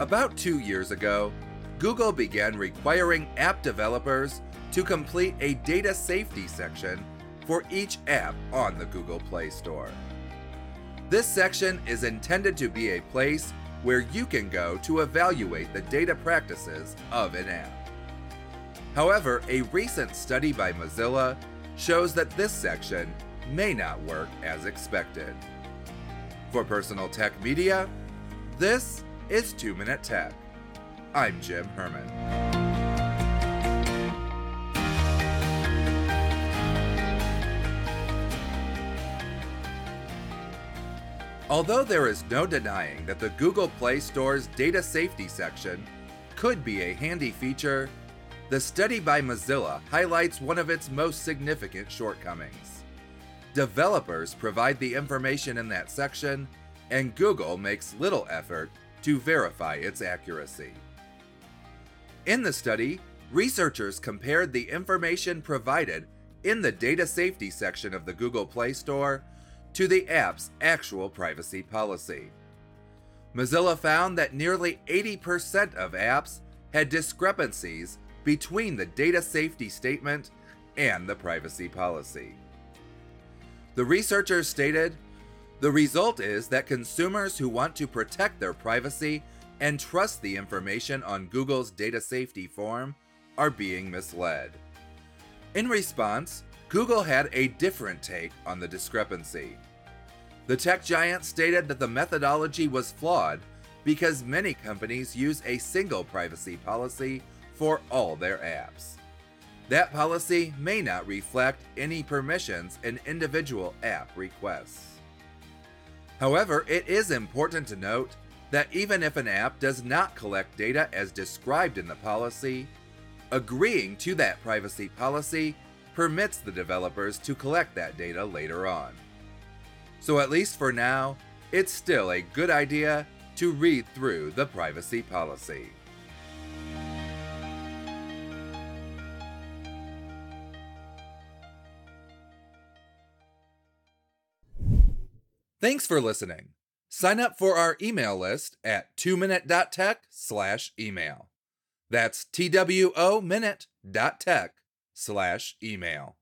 About two years ago, Google began requiring app developers to complete a data safety section for each app on the Google Play Store. This section is intended to be a place where you can go to evaluate the data practices of an app. However, a recent study by Mozilla shows that this section may not work as expected. For Personal Tech Media, this is 2 Minute Tech. I'm Jim Herman. Although there is no denying that the Google Play Store's data safety section could be a handy feature, the study by Mozilla highlights one of its most significant shortcomings. Developers provide the information in that section, and Google makes little effort to verify its accuracy. In the study, researchers compared the information provided in the data safety section of the Google Play Store to the app's actual privacy policy. Mozilla found that nearly 80% of apps had discrepancies between the data safety statement and the privacy policy. The researchers stated the result is that consumers who want to protect their privacy and trust the information on Google's data safety form are being misled. In response, Google had a different take on the discrepancy. The tech giant stated that the methodology was flawed because many companies use a single privacy policy for all their apps. That policy may not reflect any permissions an individual app requests. However, it is important to note that even if an app does not collect data as described in the policy, agreeing to that privacy policy permits the developers to collect that data later on. So, at least for now, it's still a good idea to read through the privacy policy. Thanks for listening. Sign up for our email list at 2minute.tech slash email. That's T-W-O minute.tech slash email.